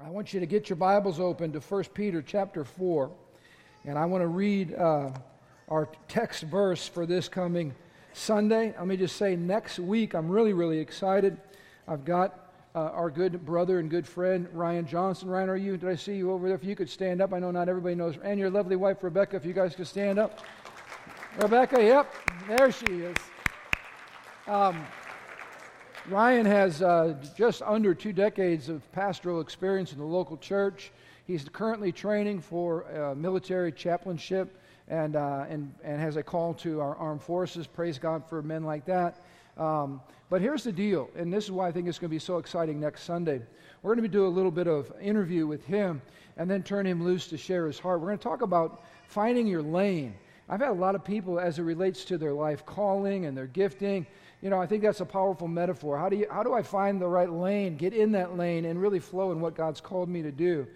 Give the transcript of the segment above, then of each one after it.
I want you to get your Bibles open to 1 Peter chapter 4. And I want to read uh, our text verse for this coming Sunday. Let me just say, next week, I'm really, really excited. I've got uh, our good brother and good friend, Ryan Johnson. Ryan, are you? Did I see you over there? If you could stand up. I know not everybody knows. And your lovely wife, Rebecca, if you guys could stand up. Rebecca, yep, there she is. Um, Ryan has uh, just under two decades of pastoral experience in the local church. He's currently training for uh, military chaplainship and, uh, and, and has a call to our armed forces. Praise God for men like that. Um, but here's the deal, and this is why I think it's going to be so exciting next Sunday. We're going to do a little bit of interview with him and then turn him loose to share his heart. We're going to talk about finding your lane. I've had a lot of people, as it relates to their life calling and their gifting, you know, I think that's a powerful metaphor. How do, you, how do I find the right lane, get in that lane, and really flow in what God's called me to do?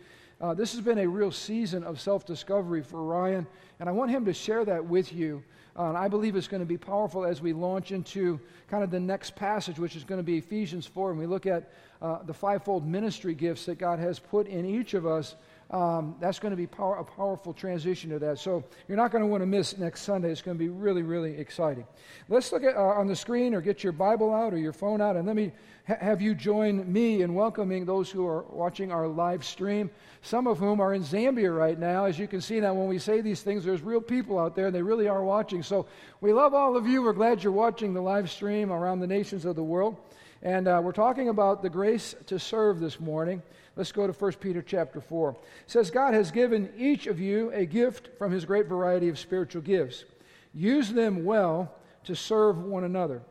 Uh, this has been a real season of self discovery for Ryan, and I want him to share that with you. Uh, and I believe it's going to be powerful as we launch into kind of the next passage, which is going to be Ephesians 4, and we look at uh, the fivefold ministry gifts that God has put in each of us um, that's going to be power, a powerful transition to that. So you're not going to want to miss next Sunday. It's going to be really, really exciting. Let's look at uh, on the screen or get your Bible out or your phone out, and let me ha- have you join me in welcoming those who are watching our live stream. Some of whom are in Zambia right now. As you can see now, when we say these things, there's real people out there, and they really are watching. So we love all of you. We're glad you're watching the live stream around the nations of the world. And uh, we're talking about the grace to serve this morning. Let's go to 1 Peter chapter 4. It says, God has given each of you a gift from his great variety of spiritual gifts. Use them well to serve one another.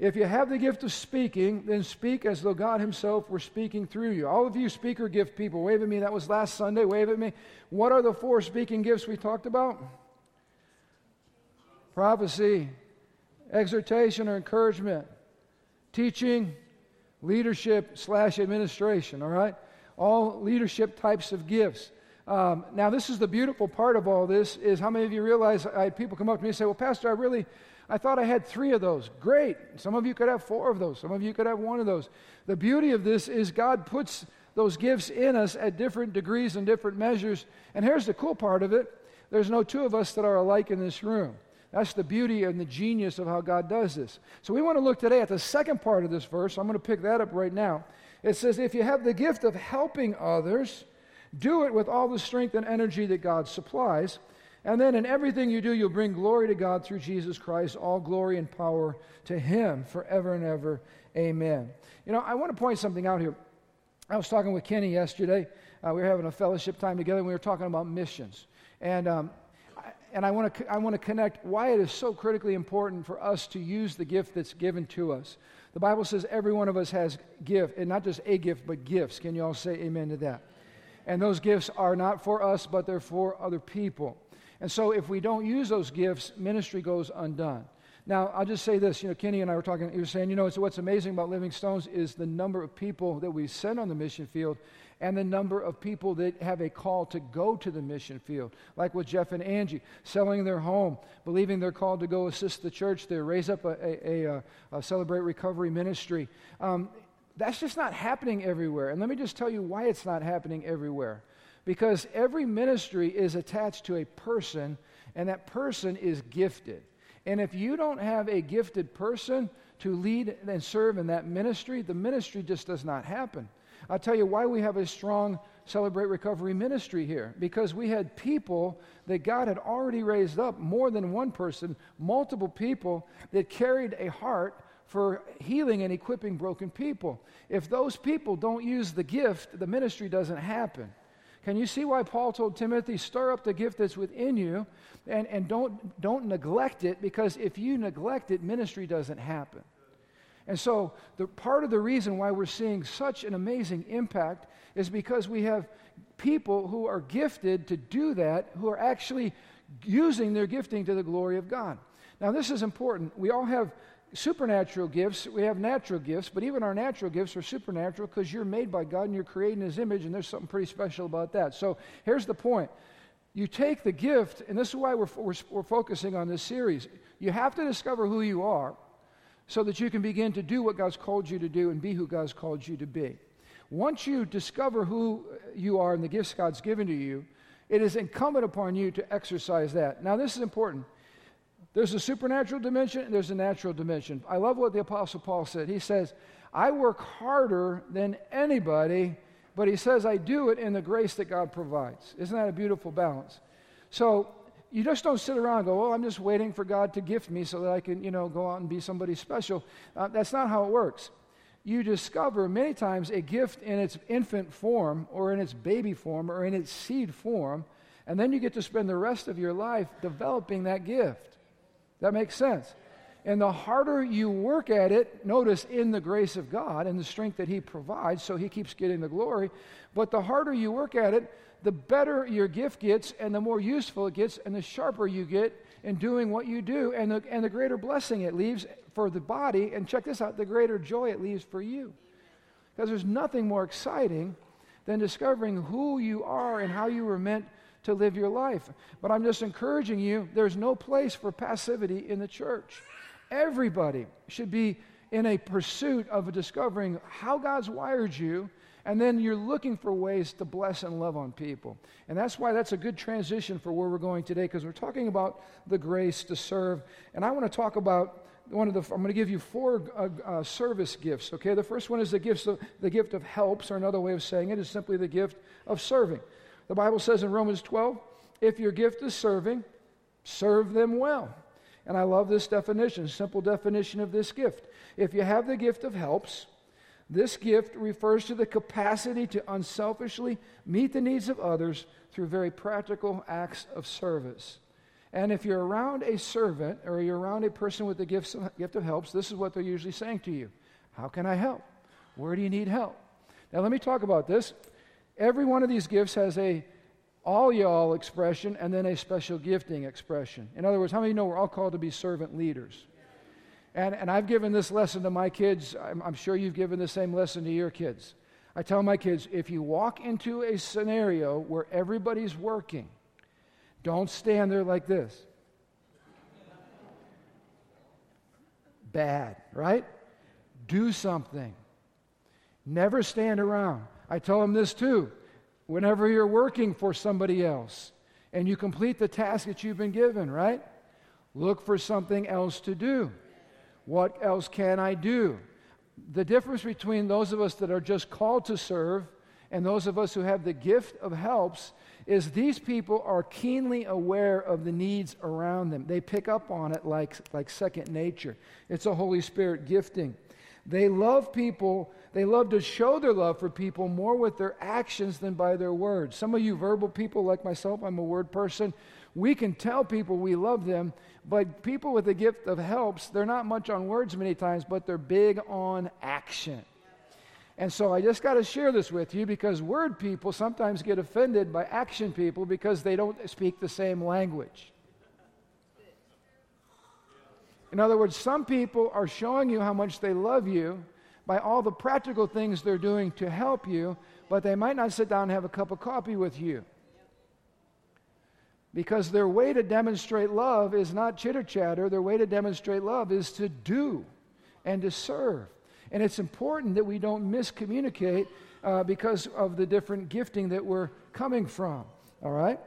If you have the gift of speaking, then speak as though God Himself were speaking through you. All of you speaker gift people, wave at me. That was last Sunday. Wave at me. What are the four speaking gifts we talked about? Prophecy, exhortation or encouragement, teaching, leadership slash administration. All right? All leadership types of gifts. Um, now, this is the beautiful part of all this is how many of you realize I had people come up to me and say, well, Pastor, I really, I thought I had three of those. Great. Some of you could have four of those. Some of you could have one of those. The beauty of this is God puts those gifts in us at different degrees and different measures. And here's the cool part of it. There's no two of us that are alike in this room. That's the beauty and the genius of how God does this. So we want to look today at the second part of this verse. I'm going to pick that up right now. It says, if you have the gift of helping others, do it with all the strength and energy that God supplies. And then in everything you do, you'll bring glory to God through Jesus Christ, all glory and power to Him forever and ever. Amen. You know, I want to point something out here. I was talking with Kenny yesterday. Uh, we were having a fellowship time together, and we were talking about missions. And, um, and I want to I want to connect why it is so critically important for us to use the gift that's given to us. The Bible says every one of us has gift, and not just a gift, but gifts. Can you all say amen to that? And those gifts are not for us, but they're for other people. And so if we don't use those gifts, ministry goes undone. Now, I'll just say this. You know, Kenny and I were talking, he was saying, you know, so what's amazing about Living Stones is the number of people that we send on the mission field and the number of people that have a call to go to the mission field, like with Jeff and Angie, selling their home, believing they're called to go assist the church there, raise up a, a, a, a Celebrate Recovery ministry. Um, that's just not happening everywhere. And let me just tell you why it's not happening everywhere. Because every ministry is attached to a person, and that person is gifted. And if you don't have a gifted person to lead and serve in that ministry, the ministry just does not happen. I'll tell you why we have a strong Celebrate Recovery ministry here. Because we had people that God had already raised up, more than one person, multiple people that carried a heart for healing and equipping broken people. If those people don't use the gift, the ministry doesn't happen. Can you see why Paul told Timothy, stir up the gift that's within you and, and don't, don't neglect it? Because if you neglect it, ministry doesn't happen. And so, the, part of the reason why we're seeing such an amazing impact is because we have people who are gifted to do that, who are actually using their gifting to the glory of God. Now, this is important. We all have supernatural gifts, we have natural gifts, but even our natural gifts are supernatural because you're made by God and you're created in His image, and there's something pretty special about that. So, here's the point. You take the gift, and this is why we're, we're, we're focusing on this series. You have to discover who you are so that you can begin to do what God's called you to do and be who God's called you to be. Once you discover who you are and the gifts God's given to you, it is incumbent upon you to exercise that. Now, this is important. There's a supernatural dimension and there's a natural dimension. I love what the Apostle Paul said. He says, I work harder than anybody, but he says, I do it in the grace that God provides. Isn't that a beautiful balance? So, you just don't sit around and go, well, I'm just waiting for God to gift me so that I can, you know, go out and be somebody special. Uh, that's not how it works. You discover many times a gift in its infant form or in its baby form or in its seed form, and then you get to spend the rest of your life developing that gift. That makes sense. And the harder you work at it, notice in the grace of God and the strength that He provides, so He keeps getting the glory. But the harder you work at it, the better your gift gets and the more useful it gets and the sharper you get in doing what you do and the, and the greater blessing it leaves for the body. And check this out the greater joy it leaves for you. Because there's nothing more exciting than discovering who you are and how you were meant to live your life. But I'm just encouraging you there's no place for passivity in the church. Everybody should be in a pursuit of discovering how God's wired you and then you're looking for ways to bless and love on people. And that's why that's a good transition for where we're going today, because we're talking about the grace to serve. And I want to talk about one of the, I'm going to give you four uh, uh, service gifts, okay? The first one is the, gifts of, the gift of helps, or another way of saying it is simply the gift of serving. The Bible says in Romans 12, if your gift is serving, serve them well. And I love this definition, simple definition of this gift. If you have the gift of helps, this gift refers to the capacity to unselfishly meet the needs of others through very practical acts of service. And if you're around a servant or you're around a person with the gift of helps, this is what they're usually saying to you How can I help? Where do you need help? Now, let me talk about this. Every one of these gifts has a all y'all expression and then a special gifting expression. In other words, how many know we're all called to be servant leaders? And, and I've given this lesson to my kids. I'm, I'm sure you've given the same lesson to your kids. I tell my kids if you walk into a scenario where everybody's working, don't stand there like this. Bad, right? Do something. Never stand around. I tell them this too. Whenever you're working for somebody else and you complete the task that you've been given, right? Look for something else to do. What else can I do? The difference between those of us that are just called to serve and those of us who have the gift of helps is these people are keenly aware of the needs around them. They pick up on it like, like second nature. It's a Holy Spirit gifting. They love people, they love to show their love for people more with their actions than by their words. Some of you verbal people, like myself, I'm a word person, we can tell people we love them, but people with the gift of helps, they're not much on words many times, but they're big on action. And so I just got to share this with you because word people sometimes get offended by action people because they don't speak the same language. In other words, some people are showing you how much they love you by all the practical things they're doing to help you, but they might not sit down and have a cup of coffee with you. Because their way to demonstrate love is not chitter chatter, their way to demonstrate love is to do and to serve. And it's important that we don't miscommunicate uh, because of the different gifting that we're coming from. All right?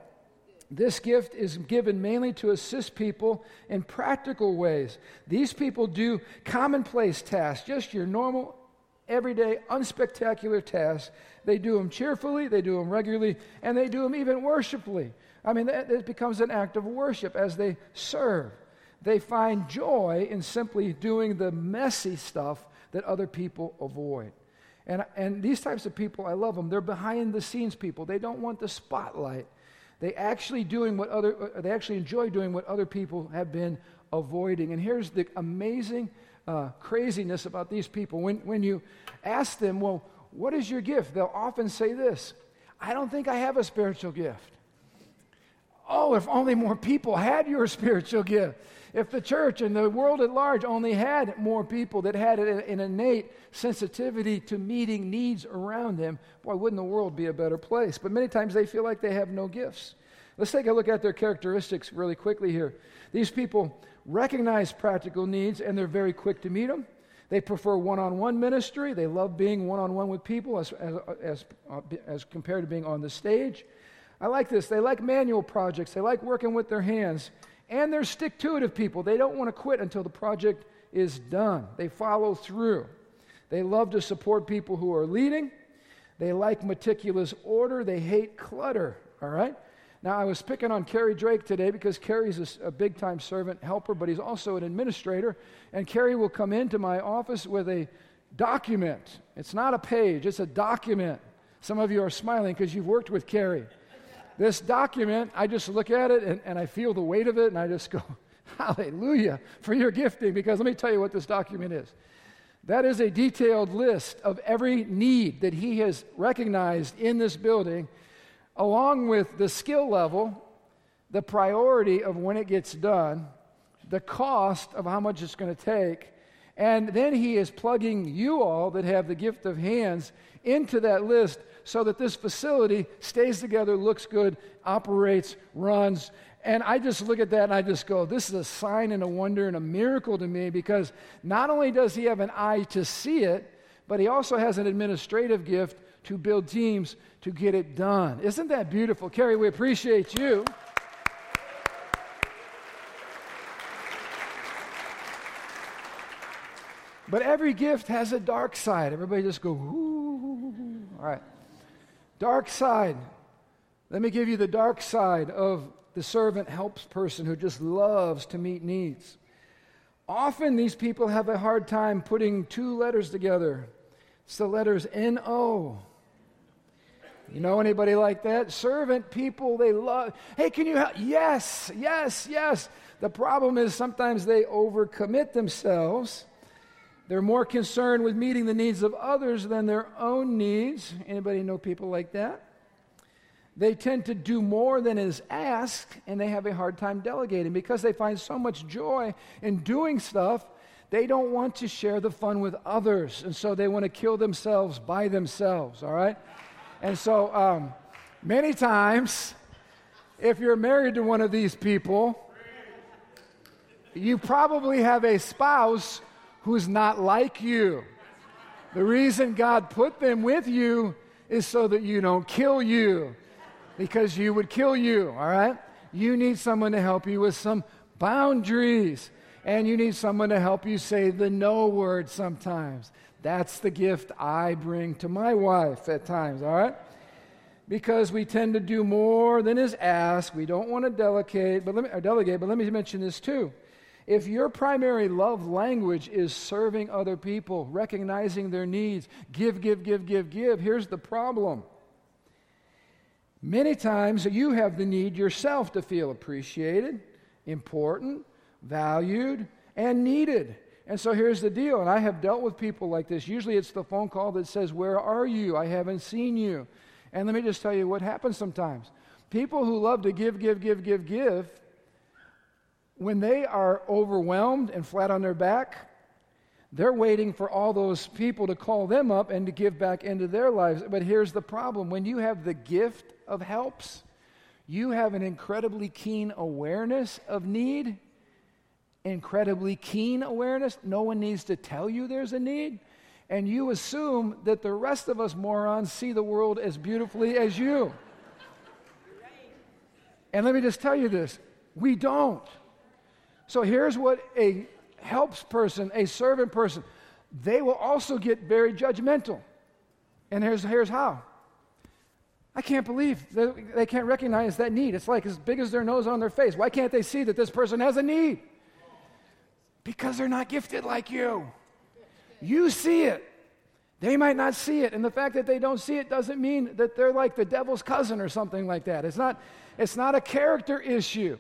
This gift is given mainly to assist people in practical ways. These people do commonplace tasks, just your normal, everyday, unspectacular tasks. They do them cheerfully, they do them regularly, and they do them even worshipfully. I mean, it becomes an act of worship as they serve. They find joy in simply doing the messy stuff that other people avoid. And, and these types of people, I love them. They're behind the scenes people. They don't want the spotlight. They actually doing what other uh, they actually enjoy doing what other people have been avoiding. And here's the amazing uh, craziness about these people. When, when you ask them, well, what is your gift? They'll often say this I don't think I have a spiritual gift. Oh, if only more people had your spiritual gift. If the church and the world at large only had more people that had an innate sensitivity to meeting needs around them, why wouldn't the world be a better place? But many times they feel like they have no gifts. Let's take a look at their characteristics really quickly here. These people recognize practical needs and they're very quick to meet them. They prefer one on one ministry. They love being one on one with people as, as, as, uh, as compared to being on the stage. I like this. They like manual projects, they like working with their hands, and they're stick to itive people. They don't want to quit until the project is done, they follow through. They love to support people who are leading. They like meticulous order. They hate clutter. All right? Now, I was picking on Kerry Drake today because Kerry's a, a big time servant helper, but he's also an administrator. And Kerry will come into my office with a document. It's not a page, it's a document. Some of you are smiling because you've worked with Kerry. This document, I just look at it and, and I feel the weight of it, and I just go, Hallelujah for your gifting, because let me tell you what this document is. That is a detailed list of every need that he has recognized in this building along with the skill level, the priority of when it gets done, the cost of how much it's going to take, and then he is plugging you all that have the gift of hands into that list so that this facility stays together, looks good, operates, runs. And I just look at that and I just go, this is a sign and a wonder and a miracle to me because not only does he have an eye to see it, but he also has an administrative gift to build teams to get it done. Isn't that beautiful? Kerry, we appreciate you. But every gift has a dark side. Everybody just go, ooh. All right. Dark side. Let me give you the dark side of the servant helps person who just loves to meet needs. Often these people have a hard time putting two letters together. It's the letters N O. You know anybody like that? Servant people, they love, hey, can you help? Yes, yes, yes. The problem is sometimes they overcommit themselves. They're more concerned with meeting the needs of others than their own needs. Anybody know people like that? They tend to do more than is asked, and they have a hard time delegating because they find so much joy in doing stuff. They don't want to share the fun with others, and so they want to kill themselves by themselves, all right? And so, um, many times, if you're married to one of these people, you probably have a spouse who's not like you. The reason God put them with you is so that you don't kill you, because you would kill you, all right? You need someone to help you with some boundaries, and you need someone to help you say the no word sometimes. That's the gift I bring to my wife at times, all right? Because we tend to do more than is asked. We don't want to delegate, but let me, uh, delegate, but let me mention this too. If your primary love language is serving other people, recognizing their needs, give, give, give, give, give, here's the problem. Many times you have the need yourself to feel appreciated, important, valued, and needed. And so here's the deal, and I have dealt with people like this. Usually it's the phone call that says, Where are you? I haven't seen you. And let me just tell you what happens sometimes. People who love to give, give, give, give, give, when they are overwhelmed and flat on their back, they're waiting for all those people to call them up and to give back into their lives. But here's the problem when you have the gift of helps, you have an incredibly keen awareness of need incredibly keen awareness. No one needs to tell you there's a need. And you assume that the rest of us morons see the world as beautifully as you. And let me just tell you this we don't. So here's what a helps person, a servant person, they will also get very judgmental. And here's, here's how. I can't believe they, can't recognize that need. It's like as big as their nose on their face. Why can't they see that this person has a need? Because they're not gifted like you. You see it. They might not see it. And the fact that they don't see it doesn't mean that they're like the devil's cousin or something like that. It's not, it's not a character issue.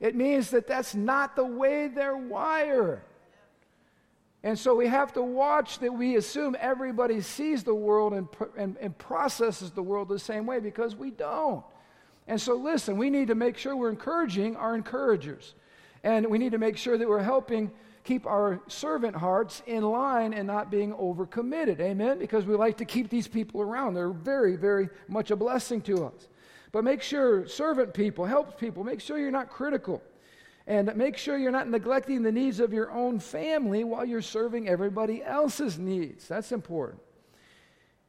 It means that that's not the way they're wired. And so we have to watch that we assume everybody sees the world and, and, and, processes the world the same way because we don't. And so, listen, we need to make sure we're encouraging our encouragers. And we need to make sure that we're helping keep our servant hearts in line and not being overcommitted. Amen? Because we like to keep these people around. They're very, very much a blessing to us. But make sure, servant people, help people, make sure you're not critical. And make sure you're not neglecting the needs of your own family while you're serving everybody else's needs. That's important.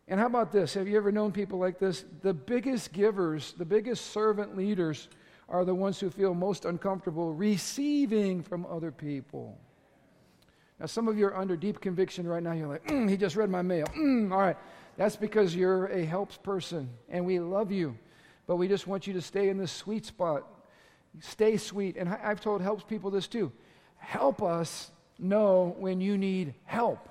And how about this? Have you ever known people like this? The biggest givers, the biggest servant leaders are the ones who feel most uncomfortable receiving from other people. Now, some of you are under deep conviction right now. You're like, mm, he just read my mail. Mm, all right. That's because you're a helps person and we love you. But we just want you to stay in this sweet spot. Stay sweet. And I've told helps people this too. Help us know when you need help.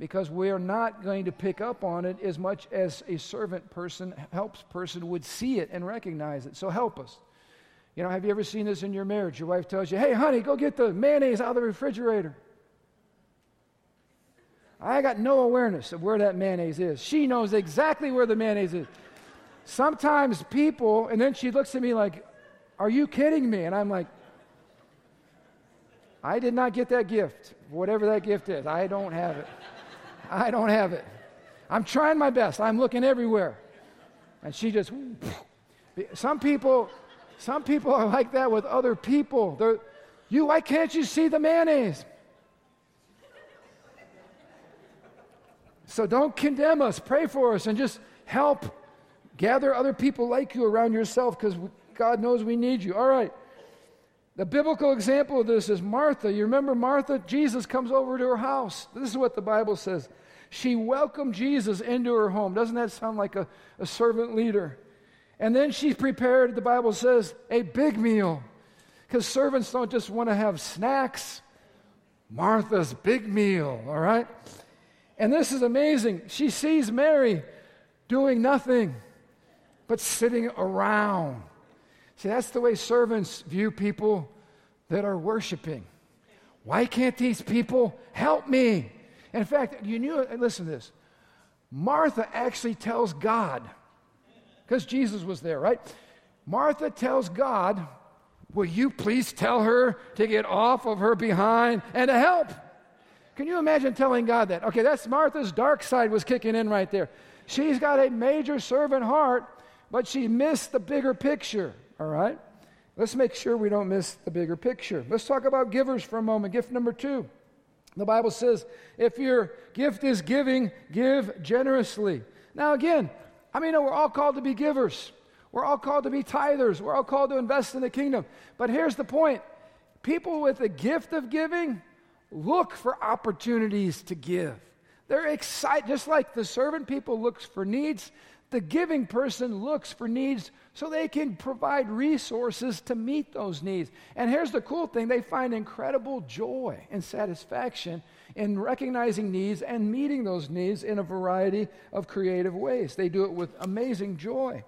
Because we're not going to pick up on it as much as a servant person, helps person would see it and recognize it. So help us. You know, have you ever seen this in your marriage? Your wife tells you, hey, honey, go get the mayonnaise out of the refrigerator. I got no awareness of where that mayonnaise is. She knows exactly where the mayonnaise is. Sometimes people, and then she looks at me like, Are you kidding me? And I'm like, I did not get that gift, whatever that gift is. I don't have it. I don't have it. I'm trying my best. I'm looking everywhere. And she just, some people, some people are like that with other people. They're, you, why can't you see the mayonnaise? So don't condemn us. Pray for us and just help gather other people like you around yourself because God knows we need you. All right. The biblical example of this is Martha. You remember Martha? Jesus comes over to her house. This is what the Bible says. She welcomed Jesus into her home. Doesn't that sound like a, a servant leader? And then she prepared, the Bible says, a big meal. Because servants don't just want to have snacks. Martha's big meal, all right? And this is amazing. She sees Mary doing nothing but sitting around. See, that's the way servants view people that are worshiping. Why can't these people help me? In fact, you knew, listen to this. Martha actually tells God, because Jesus was there, right? Martha tells God, Will you please tell her to get off of her behind and to help? Can you imagine telling God that? Okay, that's Martha's dark side was kicking in right there. She's got a major servant heart, but she missed the bigger picture, all right? Let's make sure we don't miss the bigger picture. Let's talk about givers for a moment. Gift number two. The Bible says, if your gift is giving, give generously. Now, again, I mean, we're all called to be givers. We're all called to be tithers. We're all called to invest in the kingdom. But here's the point people with the gift of giving look for opportunities to give. They're excited, just like the servant people looks for needs, the giving person looks for needs so they can provide resources to meet those needs. And here's the cool thing they find incredible joy and satisfaction in recognizing needs and meeting those needs in a variety of creative ways. They do it with amazing joy.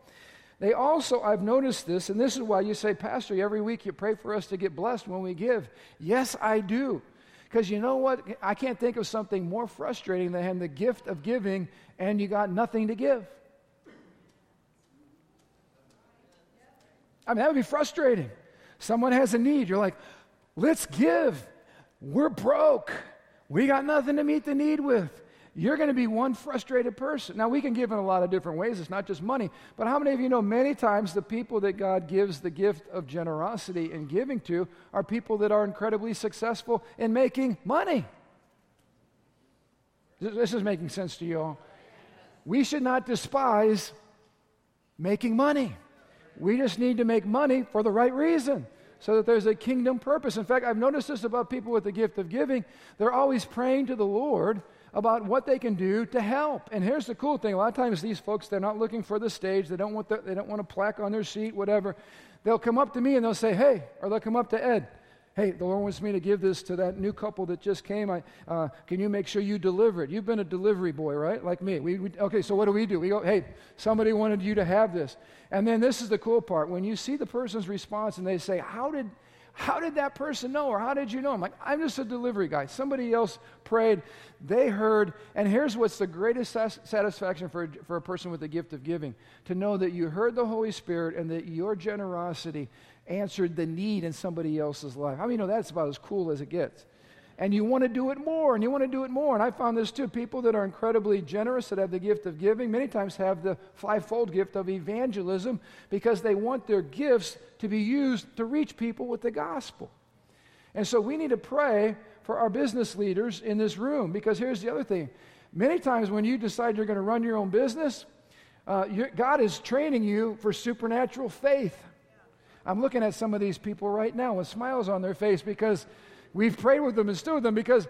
They also, I've noticed this, and this is why you say, Pastor, every week you pray for us to get blessed when we give. Yes, I do. Because you know what? I can't think of something more frustrating than the gift of giving and you got nothing to give. I mean, that would be frustrating. Someone has a need. You're like, let's give. We're broke. We got nothing to meet the need with. You're going to be one frustrated person. Now, we can give in a lot of different ways. It's not just money. But how many of you know many times the people that God gives the gift of generosity and giving to are people that are incredibly successful in making money? This is making sense to you all. We should not despise making money. We just need to make money for the right reason so that there's a kingdom purpose. In fact, I've noticed this about people with the gift of giving. They're always praying to the Lord about what they can do to help. And here's the cool thing a lot of times these folks, they're not looking for the stage, they don't want, the, they don't want a plaque on their seat, whatever. They'll come up to me and they'll say, hey, or they'll come up to Ed hey, the Lord wants me to give this to that new couple that just came. I, uh, can you make sure you deliver it? You've been a delivery boy, right? Like me. We, we, okay, so what do we do? We go, hey, somebody wanted you to have this. And then this is the cool part. When you see the person's response and they say, how did, how did that person know? Or how did you know? I'm like, I'm just a delivery guy. Somebody else prayed, they heard. And here's what's the greatest satisfaction for, for a person with the gift of giving to know that you heard the Holy Spirit and that your generosity answered the need in somebody else's life. I mean, you know, that's about as cool as it gets. And you want to do it more and you want to do it more. And I found this too. People that are incredibly generous, that have the gift of giving, many times have the fivefold gift of evangelism because they want their gifts to be used to reach people with the gospel. And so we need to pray for our business leaders in this room because here's the other thing. Many times when you decide you're going to run your own business, uh, God is training you for supernatural faith. I'm looking at some of these people right now with smiles on their face because We've prayed with them and stood with them because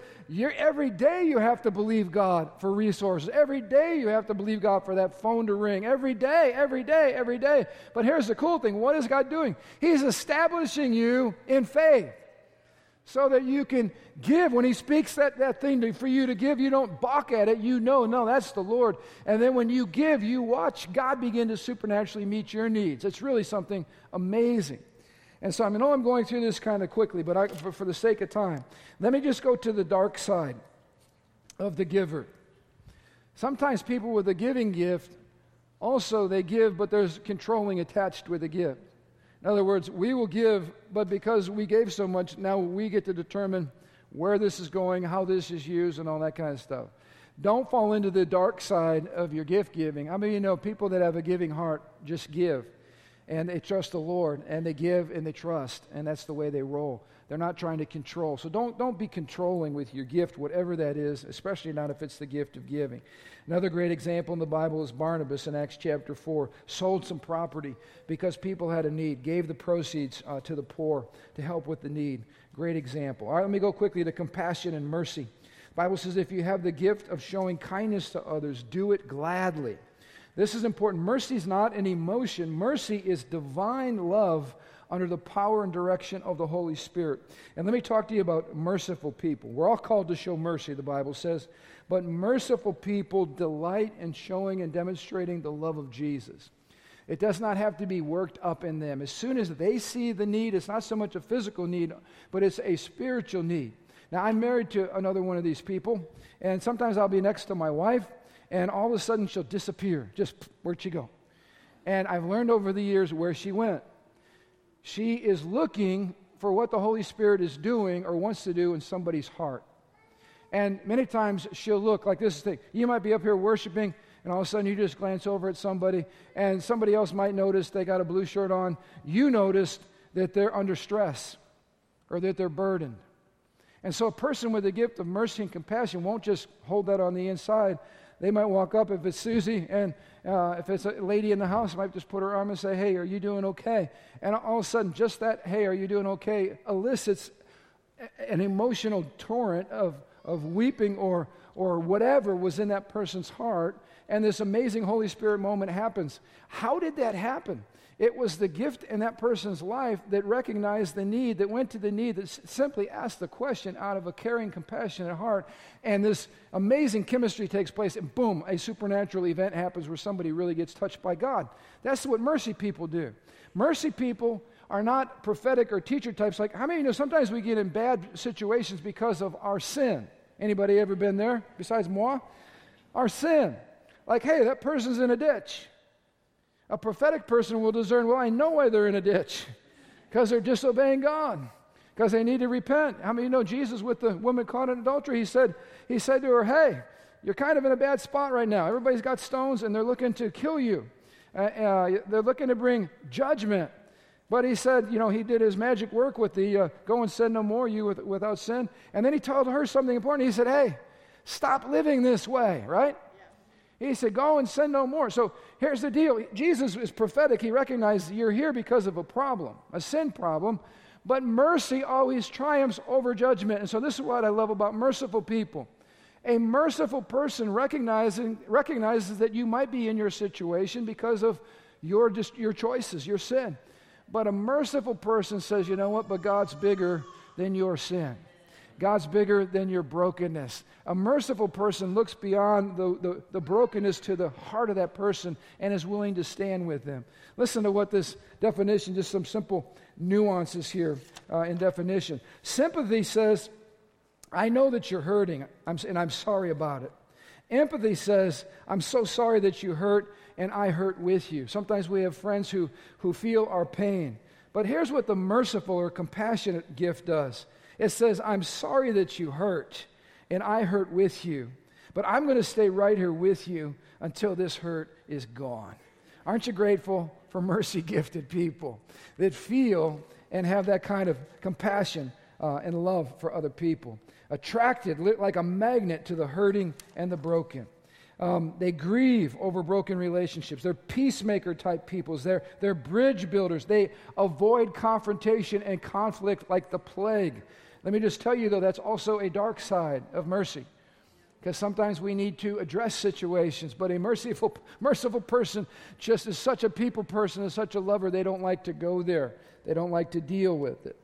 every day you have to believe God for resources. Every day you have to believe God for that phone to ring. Every day, every day, every day. But here's the cool thing what is God doing? He's establishing you in faith so that you can give. When He speaks that, that thing to, for you to give, you don't balk at it. You know, no, that's the Lord. And then when you give, you watch God begin to supernaturally meet your needs. It's really something amazing. And so I know oh, I'm going through this kind of quickly, but I, for, for the sake of time, let me just go to the dark side of the giver. Sometimes people with a giving gift also they give, but there's controlling attached with the gift. In other words, we will give, but because we gave so much, now we get to determine where this is going, how this is used, and all that kind of stuff. Don't fall into the dark side of your gift giving. I mean, you know, people that have a giving heart just give and they trust the Lord and they give and they trust, and that's the way they roll. They're not trying to control. So don't, don't be controlling with your gift, whatever that is, especially not if it's the gift of giving. Another great example in the Bible is Barnabas in Acts chapter 4. Sold some property because people had a need, gave the proceeds uh, to the poor to help with the need. Great example. All right, let me go quickly to compassion and mercy. The Bible says if you have the gift of showing kindness to others, do it gladly. This is important. Mercy is not an emotion, mercy is divine love under the power and direction of the Holy Spirit. And let me talk to you about merciful people. We're all called to show mercy, the Bible says, but merciful people delight in showing and demonstrating the love of Jesus. It does not have to be worked up in them. As soon as they see the need, it's not so much a physical need, but it's a spiritual need. Now, I'm married to another one of these people, and sometimes I'll be next to my wife, and all of a sudden she'll disappear. Just where'd she go? And I've learned over the years where she went. She is looking for what the Holy Spirit is doing or wants to do in somebody's heart. And many times she'll look like this thing. You might be up here worshiping, and all of a sudden you just glance over at somebody, and somebody else might notice they got a blue shirt on. You noticed that they're under stress or that they're burdened. And so a person with the gift of mercy and compassion won't just hold that on the inside, they might walk up if it's Susie, and uh, if it's a lady in the house, might just put her arm and say, Hey, are you doing okay? And all of a sudden, just that, Hey, are you doing okay, elicits an emotional torrent of, of weeping or, or whatever was in that person's heart. And this amazing Holy Spirit moment happens. How did that happen? It was the gift in that person's life that recognized the need, that went to the need, that simply asked the question out of a caring, compassionate heart. And this amazing chemistry takes place, and boom, a supernatural event happens where somebody really gets touched by God. That's what mercy people do. Mercy people are not prophetic or teacher types. Like, how many you know sometimes we get in bad situations because of our sin? Anybody ever been there besides moi? Our sin. Like, hey, that person's in a ditch. A prophetic person will discern, well, I know why they're in a ditch because they're disobeying God, because they need to repent. How many you know Jesus with the woman caught in adultery? He said, he said to her, Hey, you're kind of in a bad spot right now. Everybody's got stones and they're looking to kill you. Uh, uh, they're looking to bring judgment. But he said, you know, he did his magic work with the uh, go and sin no more, you with, without sin. And then he told her something important. He said, Hey, stop living this way, right? He said, Go and sin no more. So here's the deal Jesus is prophetic. He recognized you're here because of a problem, a sin problem, but mercy always triumphs over judgment. And so this is what I love about merciful people. A merciful person recognizing, recognizes that you might be in your situation because of your, your choices, your sin. But a merciful person says, you know what, but God's bigger than your sin. God's bigger than your brokenness. A merciful person looks beyond the, the, the, brokenness to the heart of that person and is willing to stand with them. Listen to what this definition, just some simple nuances here uh, in definition. Sympathy says, I know that you're hurting, I'm, and I'm sorry about it. Empathy says, I'm so sorry that you hurt, and I hurt with you. Sometimes we have friends who, who feel our pain. But here's what the merciful or compassionate gift does It says, I'm sorry that you hurt, and I hurt with you, but I'm going to stay right here with you until this hurt is gone. Aren't you grateful for mercy gifted people that feel and have that kind of compassion uh, and love for other people? Attracted like a magnet to the hurting and the broken. Um, they grieve over broken relationships. They're peacemaker type peoples. They're, they're bridge builders. They avoid confrontation and conflict like the plague. Let me just tell you, though, that's also a dark side of mercy. Because sometimes we need to address situations, but a merciful, merciful person just is such a people person and such a lover, they don't like to go there. They don't like to deal with it.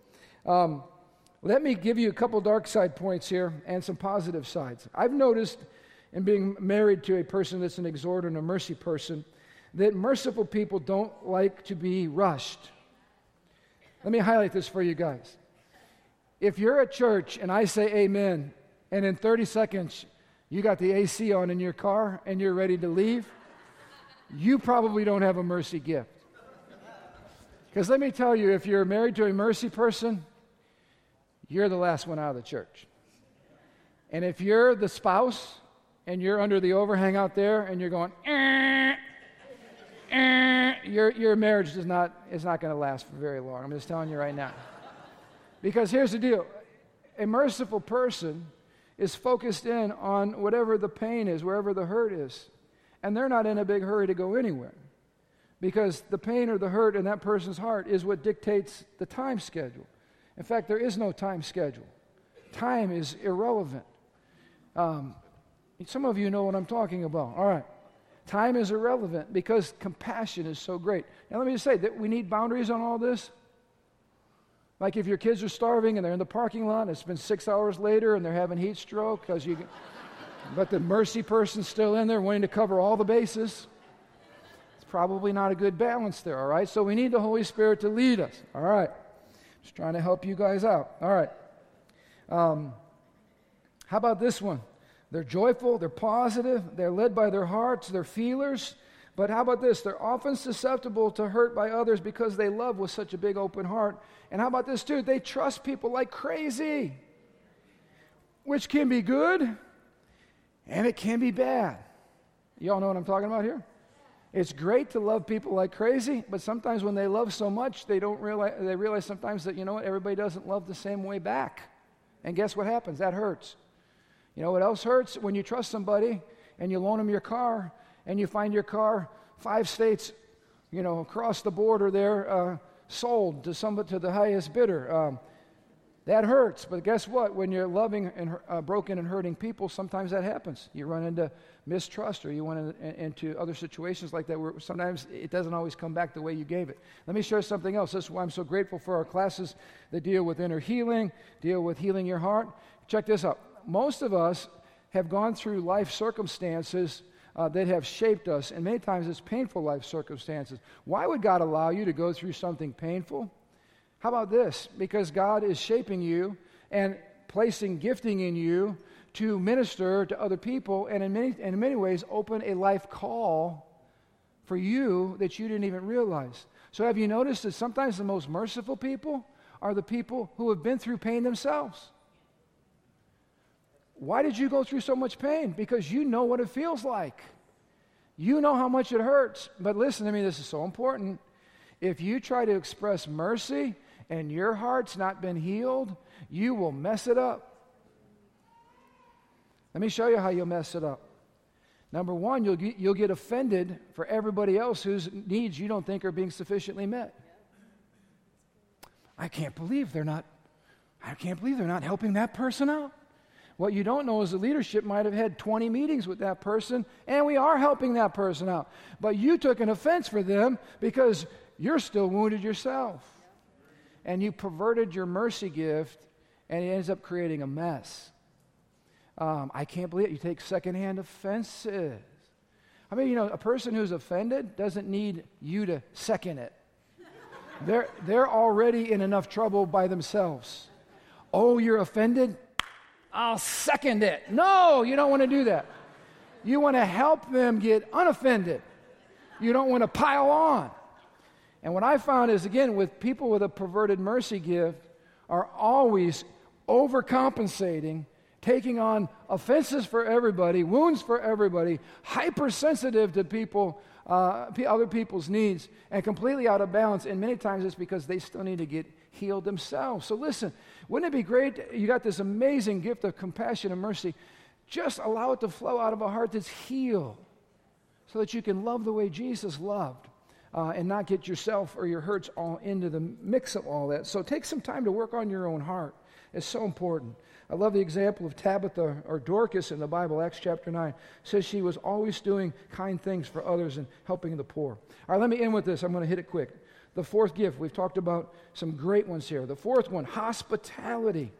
Um, let me give you a couple dark side points here and some positive sides. I've noticed in being married to a person that's an exhorter and a mercy person that merciful people don't like to be rushed. Let me highlight this for you guys. If you're at church and I say amen, and in 30 seconds you got the AC on in your car and you're ready to leave, you probably don't have a mercy gift. Because let me tell you, if you're married to a mercy person, you're the last one out of the church. And if you're the spouse and you're under the overhang out there and you're going, eh, eh, your, your marriage does not, is not going to last for very long. I'm just telling you right now. Because here's the deal a merciful person is focused in on whatever the pain is, wherever the hurt is. And they're not in a big hurry to go anywhere. Because the pain or the hurt in that person's heart is what dictates the time schedule. In fact, there is no time schedule, time is irrelevant. Um, some of you know what I'm talking about. All right. Time is irrelevant because compassion is so great. Now, let me just say that we need boundaries on all this. Like if your kids are starving and they're in the parking lot, and it's been six hours later and they're having heat stroke because you, but the mercy person's still in there wanting to cover all the bases. It's probably not a good balance there, all right? So we need the Holy Spirit to lead us, all right? Just trying to help you guys out, all right? Um, how about this one? They're joyful, they're positive, they're led by their hearts, they're feelers. But how about this? They're often susceptible to hurt by others because they love with such a big open heart. And how about this, too? They trust people like crazy, which can be good and it can be bad. Y'all know what I'm talking about here? It's great to love people like crazy, but sometimes when they love so much, they don't realize they realize sometimes that you know what, everybody doesn't love the same way back. And guess what happens? That hurts. You know what else hurts? When you trust somebody and you loan them your car and you find your car five states, you know, across the border there, uh, sold to somebody to the highest bidder. Um, that hurts, but guess what? When you're loving and uh, broken and hurting people, sometimes that happens. You run into mistrust, or you run in, into other situations like that where sometimes it doesn't always come back the way you gave it. Let me share something else. This is why I'm so grateful for our classes that deal with inner healing, deal with healing your heart. Check this out most of us have gone through life circumstances uh, that have shaped us, and many times it's painful life circumstances. Why would God allow you to go through something painful? How about this? Because God is shaping you and placing gifting in you to minister to other people, and in many, in many ways, open a life call for you that you didn't even realize. So, have you noticed that sometimes the most merciful people are the people who have been through pain themselves? Why did you go through so much pain? Because you know what it feels like. You know how much it hurts. But listen to me, this is so important. If you try to express mercy and your heart's not been healed, you will mess it up. Let me show you how you'll mess it up. Number one, you'll get, you'll get offended for everybody else whose needs you don't think are being sufficiently met. I can't believe they're not, I can't believe they're not helping that person out. What you don't know is the leadership might have had 20 meetings with that person, and we are helping that person out. But you took an offense for them because you're still wounded yourself. And you perverted your mercy gift, and it ends up creating a mess. Um, I can't believe it. You take secondhand offenses. I mean, you know, a person who's offended doesn't need you to second it. They're, they're already in enough trouble by themselves. Oh, you're offended? I'll second it. No, you don't want to do that. You want to help them get unoffended. You don't want to pile on. And what I found is, again, with people with a perverted mercy gift, are always overcompensating, taking on offenses for everybody, wounds for everybody, hypersensitive to people, uh, other people's needs, and completely out of balance. And many times it's because they still need to get healed themselves. So listen, wouldn't it be great? You got this amazing gift of compassion and mercy. Just allow it to flow out of a heart that's healed so that you can love the way Jesus loved. Uh, and not get yourself or your hurts all into the mix of all that. So take some time to work on your own heart. It's so important. I love the example of Tabitha or Dorcas in the Bible, Acts chapter 9. It says she was always doing kind things for others and helping the poor. All right, let me end with this. I'm going to hit it quick. The fourth gift, we've talked about some great ones here. The fourth one, hospitality.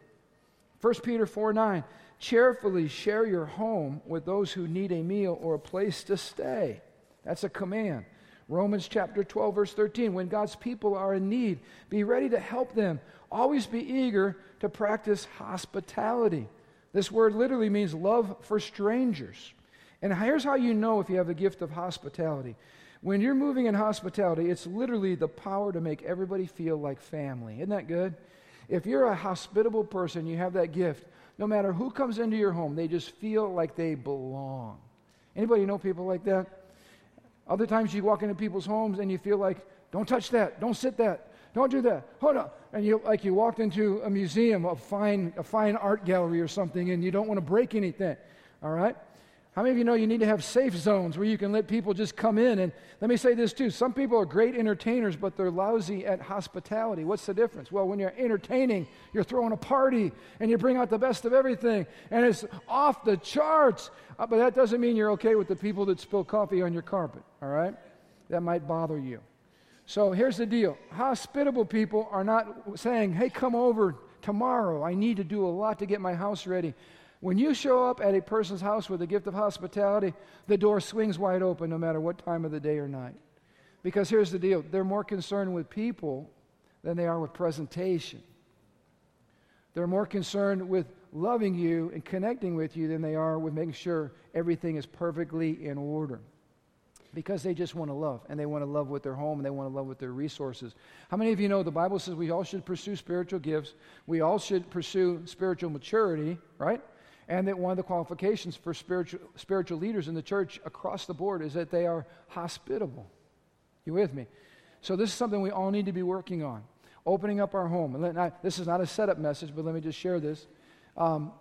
1 Peter 4 9, cheerfully share your home with those who need a meal or a place to stay. That's a command. Romans chapter 12, verse 13, when God's people are in need, be ready to help them. Always be eager to practice hospitality. This word literally means love for strangers. And here's how you know if you have the gift of hospitality. When you're moving in hospitality, it's literally the power to make everybody feel like family. Isn't that good? If you're a hospitable person, you have that gift. No matter who comes into your home, they just feel like they belong. Anybody know people like that? Other times you walk into people's homes and you feel like, don't touch that, don't sit that, don't do that. Hold on. And you like you walked into a museum, a fine, a fine art gallery or something, and you don't want to break anything. All right? How many of you know you need to have safe zones where you can let people just come in? And let me say this too some people are great entertainers, but they're lousy at hospitality. What's the difference? Well, when you're entertaining, you're throwing a party and you bring out the best of everything, and it's off the charts. Uh, but that doesn't mean you're okay with the people that spill coffee on your carpet, all right? That might bother you. So here's the deal hospitable people are not saying, hey, come over tomorrow. I need to do a lot to get my house ready. When you show up at a person's house with a gift of hospitality, the door swings wide open no matter what time of the day or night. Because here's the deal they're more concerned with people than they are with presentation. They're more concerned with loving you and connecting with you than they are with making sure everything is perfectly in order because they just want to love and they want to love with their home and they want to love with their resources. How many of you know the Bible says we all should pursue spiritual gifts? We all should pursue spiritual maturity, right? And that one of the qualifications for spiritual, spiritual leaders in the church across the board is that they are hospitable. You with me? So, this is something we all need to be working on. Opening up our home. And this is not a setup message, but let me just share this. Um,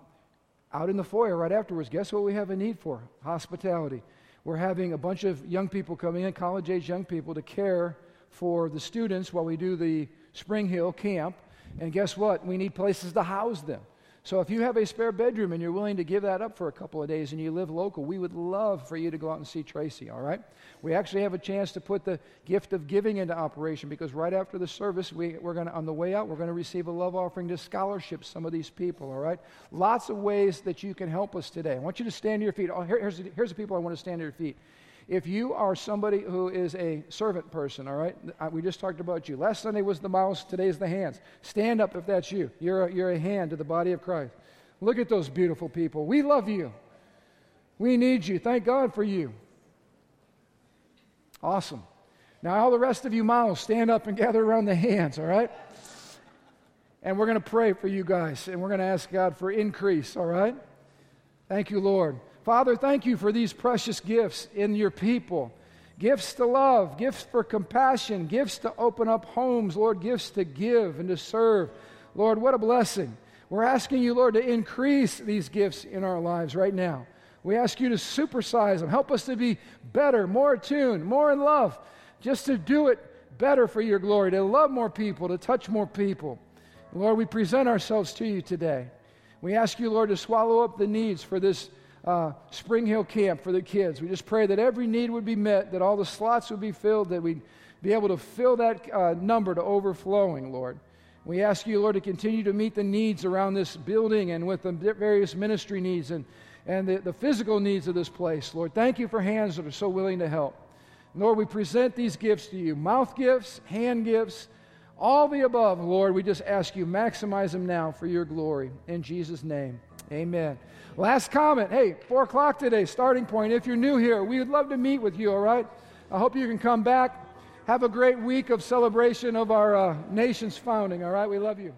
out in the foyer right afterwards, guess what we have a need for? Hospitality we're having a bunch of young people coming in, college age young people, to care for the students while we do the Spring Hill camp. And guess what? We need places to house them. So if you have a spare bedroom and you're willing to give that up for a couple of days and you live local, we would love for you to go out and see Tracy, all right? We actually have a chance to put the gift of giving into operation because right after the service, we, we're going to, on the way out, we're going to receive a love offering to scholarship some of these people, all right? Lots of ways that you can help us today. I want you to stand to your feet. Oh, here, here's, the, here's the people I want to stand to your feet. If you are somebody who is a servant person, all right, we just talked about you. Last Sunday was the mouse, today's the hands. Stand up if that's you. You're a, you're a hand to the body of Christ. Look at those beautiful people. We love you. We need you. Thank God for you. Awesome. Now, all the rest of you mouths, stand up and gather around the hands, all right? And we're going to pray for you guys, and we're going to ask God for increase, all right? Thank you, Lord. Father, thank you for these precious gifts in your people gifts to love, gifts for compassion, gifts to open up homes, Lord, gifts to give and to serve. Lord, what a blessing. We're asking you, Lord, to increase these gifts in our lives right now. We ask you to supersize them. Help us to be better, more attuned, more in love, just to do it better for your glory, to love more people, to touch more people. Lord, we present ourselves to you today. We ask you, Lord, to swallow up the needs for this uh, Spring Hill Camp for the kids. We just pray that every need would be met, that all the slots would be filled, that we'd be able to fill that uh, number to overflowing, Lord. We ask you, Lord, to continue to meet the needs around this building and with the various ministry needs and, and the, the physical needs of this place, Lord. Thank you for hands that are so willing to help. Lord, we present these gifts to you mouth gifts, hand gifts, all the above, Lord. We just ask you, maximize them now for your glory. In Jesus' name, amen. Last comment. Hey, 4 o'clock today, starting point. If you're new here, we would love to meet with you, all right? I hope you can come back. Have a great week of celebration of our uh, nation's founding, all right? We love you.